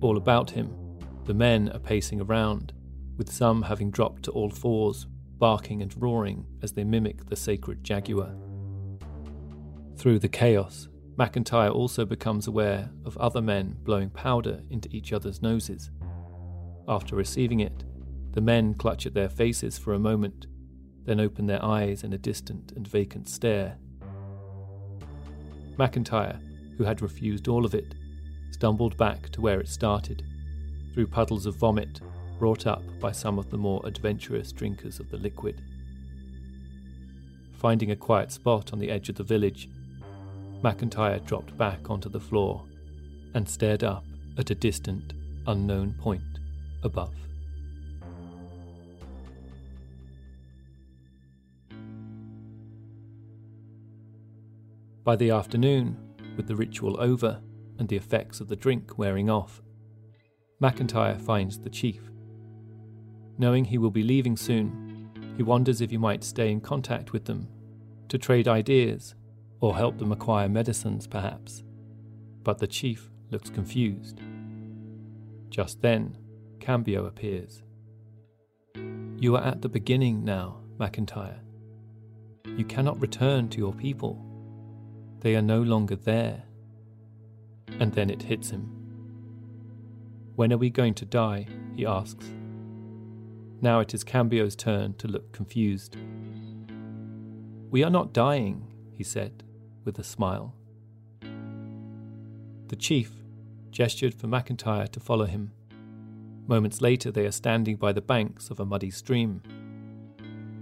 All about him, the men are pacing around, with some having dropped to all fours, barking and roaring as they mimic the sacred jaguar. Through the chaos, McIntyre also becomes aware of other men blowing powder into each other's noses. After receiving it, the men clutch at their faces for a moment then open their eyes in a distant and vacant stare. McIntyre, who had refused all of it, stumbled back to where it started, through puddles of vomit brought up by some of the more adventurous drinkers of the liquid. Finding a quiet spot on the edge of the village, McIntyre dropped back onto the floor and stared up at a distant, unknown point above. By the afternoon, with the ritual over and the effects of the drink wearing off, McIntyre finds the chief. Knowing he will be leaving soon, he wonders if he might stay in contact with them, to trade ideas, or help them acquire medicines perhaps. But the chief looks confused. Just then, Cambio appears. You are at the beginning now, McIntyre. You cannot return to your people. They are no longer there. And then it hits him. When are we going to die? he asks. Now it is Cambio's turn to look confused. We are not dying, he said, with a smile. The chief gestured for McIntyre to follow him. Moments later, they are standing by the banks of a muddy stream.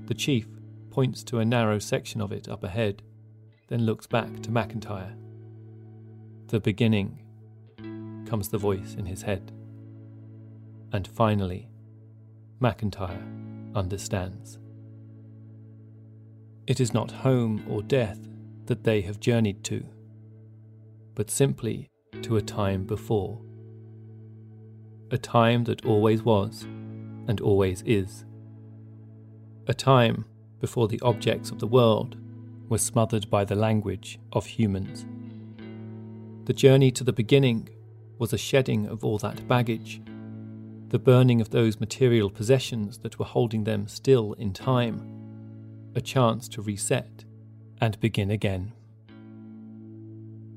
The chief points to a narrow section of it up ahead then looks back to McIntyre. The beginning, comes the voice in his head. And finally, McIntyre understands. It is not home or death that they have journeyed to. but simply to a time before. A time that always was and always is. A time before the objects of the world were smothered by the language of humans. The journey to the beginning was a shedding of all that baggage, the burning of those material possessions that were holding them still in time, a chance to reset and begin again.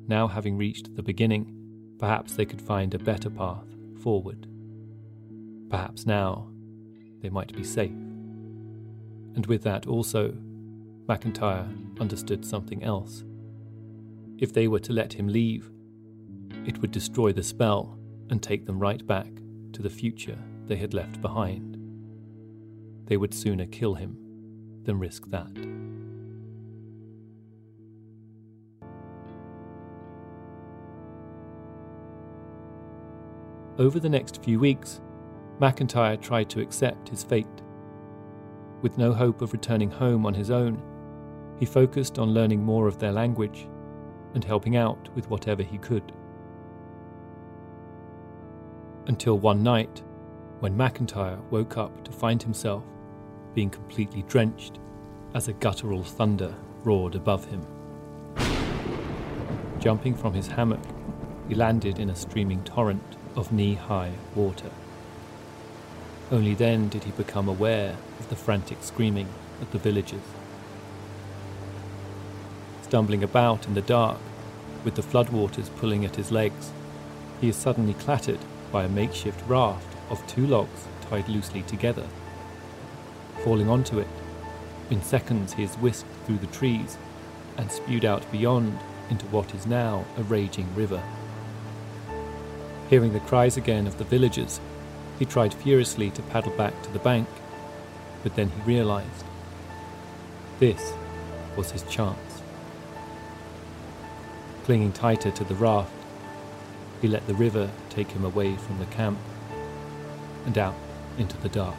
Now, having reached the beginning, perhaps they could find a better path forward. Perhaps now they might be safe. And with that also, McIntyre understood something else. If they were to let him leave, it would destroy the spell and take them right back to the future they had left behind. They would sooner kill him than risk that. Over the next few weeks, McIntyre tried to accept his fate. With no hope of returning home on his own, he focused on learning more of their language and helping out with whatever he could. Until one night, when McIntyre woke up to find himself being completely drenched as a guttural thunder roared above him. Jumping from his hammock, he landed in a streaming torrent of knee high water. Only then did he become aware of the frantic screaming of the villagers. Stumbling about in the dark, with the floodwaters pulling at his legs, he is suddenly clattered by a makeshift raft of two logs tied loosely together. Falling onto it, in seconds he is whisked through the trees and spewed out beyond into what is now a raging river. Hearing the cries again of the villagers, he tried furiously to paddle back to the bank, but then he realized this was his chance. Clinging tighter to the raft, he let the river take him away from the camp and out into the dark.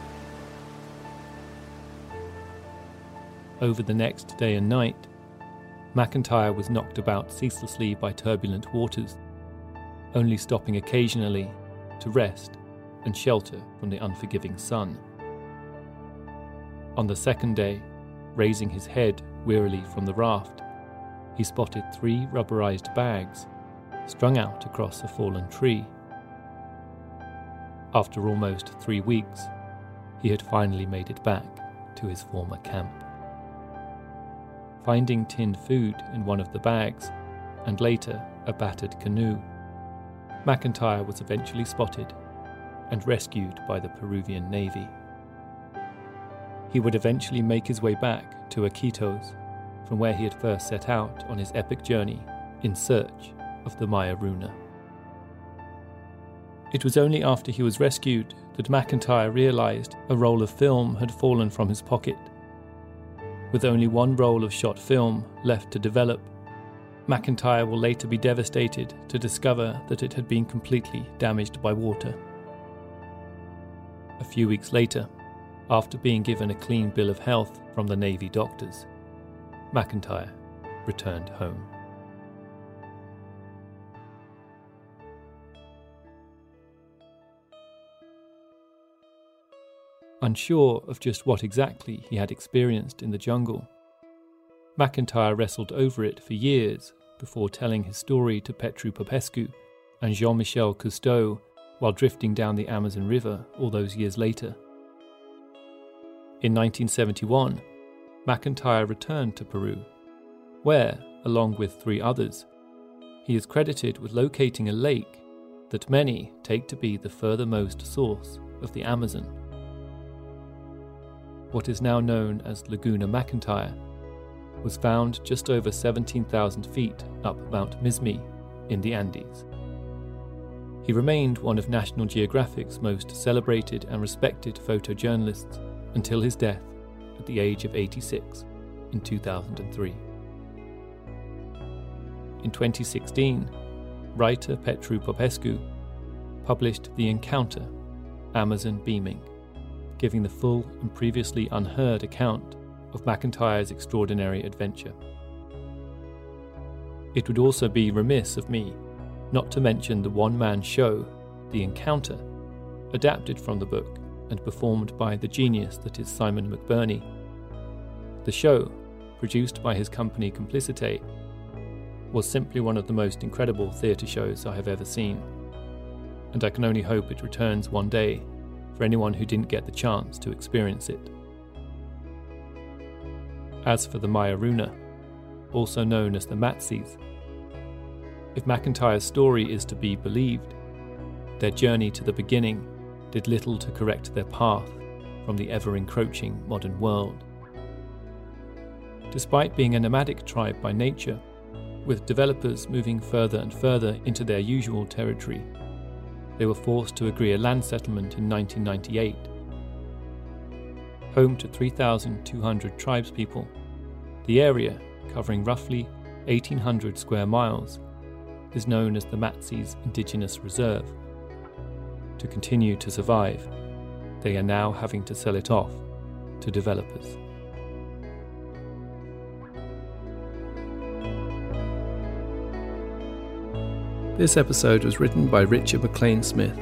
Over the next day and night, McIntyre was knocked about ceaselessly by turbulent waters only stopping occasionally to rest and shelter from the unforgiving sun. On the second day, raising his head wearily from the raft, he spotted three rubberized bags strung out across a fallen tree. After almost three weeks, he had finally made it back to his former camp. Finding tinned food in one of the bags, and later a battered canoe, McIntyre was eventually spotted and rescued by the Peruvian Navy. He would eventually make his way back to Iquitos, from where he had first set out on his epic journey in search of the Mayoruna. It was only after he was rescued that McIntyre realised a roll of film had fallen from his pocket. With only one roll of shot film left to develop, McIntyre will later be devastated to discover that it had been completely damaged by water. A few weeks later, after being given a clean bill of health from the Navy doctors, McIntyre returned home. Unsure of just what exactly he had experienced in the jungle, McIntyre wrestled over it for years before telling his story to Petru Popescu and Jean Michel Cousteau while drifting down the Amazon River all those years later. In 1971, McIntyre returned to Peru, where, along with three others, he is credited with locating a lake that many take to be the furthermost source of the Amazon. What is now known as Laguna McIntyre was found just over 17,000 feet up Mount Mismi in the Andes. He remained one of National Geographic's most celebrated and respected photojournalists until his death at the age of 86 in 2003. In 2016, writer Petru Popescu published The Encounter Amazon Beaming, giving the full and previously unheard account of McIntyre's extraordinary adventure. It would also be remiss of me not to mention the one man show, The Encounter, adapted from the book and performed by the genius that is Simon McBurney. The show, produced by his company Complicite, was simply one of the most incredible theatre shows I have ever seen, and I can only hope it returns one day for anyone who didn't get the chance to experience it. As for the Mayoruna, also known as the Matsés, if McIntyre's story is to be believed, their journey to the beginning did little to correct their path from the ever encroaching modern world. Despite being a nomadic tribe by nature, with developers moving further and further into their usual territory, they were forced to agree a land settlement in 1998. Home to 3,200 tribespeople, the area, covering roughly 1,800 square miles, is known as the Matsés Indigenous Reserve. To continue to survive, they are now having to sell it off to developers. This episode was written by Richard MacLean Smith.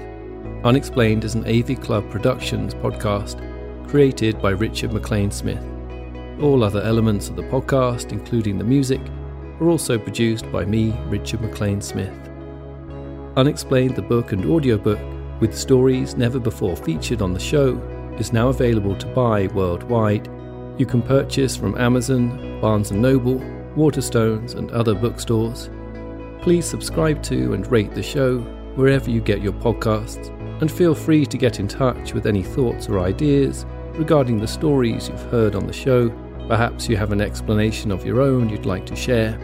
Unexplained is an AV Club Productions podcast created by Richard MacLean Smith. All other elements of the podcast, including the music, are also produced by me, Richard MacLean Smith. Unexplained, the book and audiobook, with stories never before featured on the show, is now available to buy worldwide. You can purchase from Amazon, Barnes & Noble, Waterstones, and other bookstores. Please subscribe to and rate the show wherever you get your podcasts, and feel free to get in touch with any thoughts or ideas regarding the stories you've heard on the show. Perhaps you have an explanation of your own you'd like to share.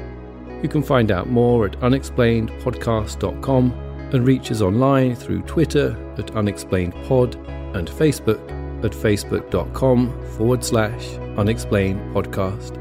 You can find out more at unexplainedpodcast.com and reach us online through Twitter at unexplainedpod and Facebook at facebook.com forward slash unexplainedpodcast.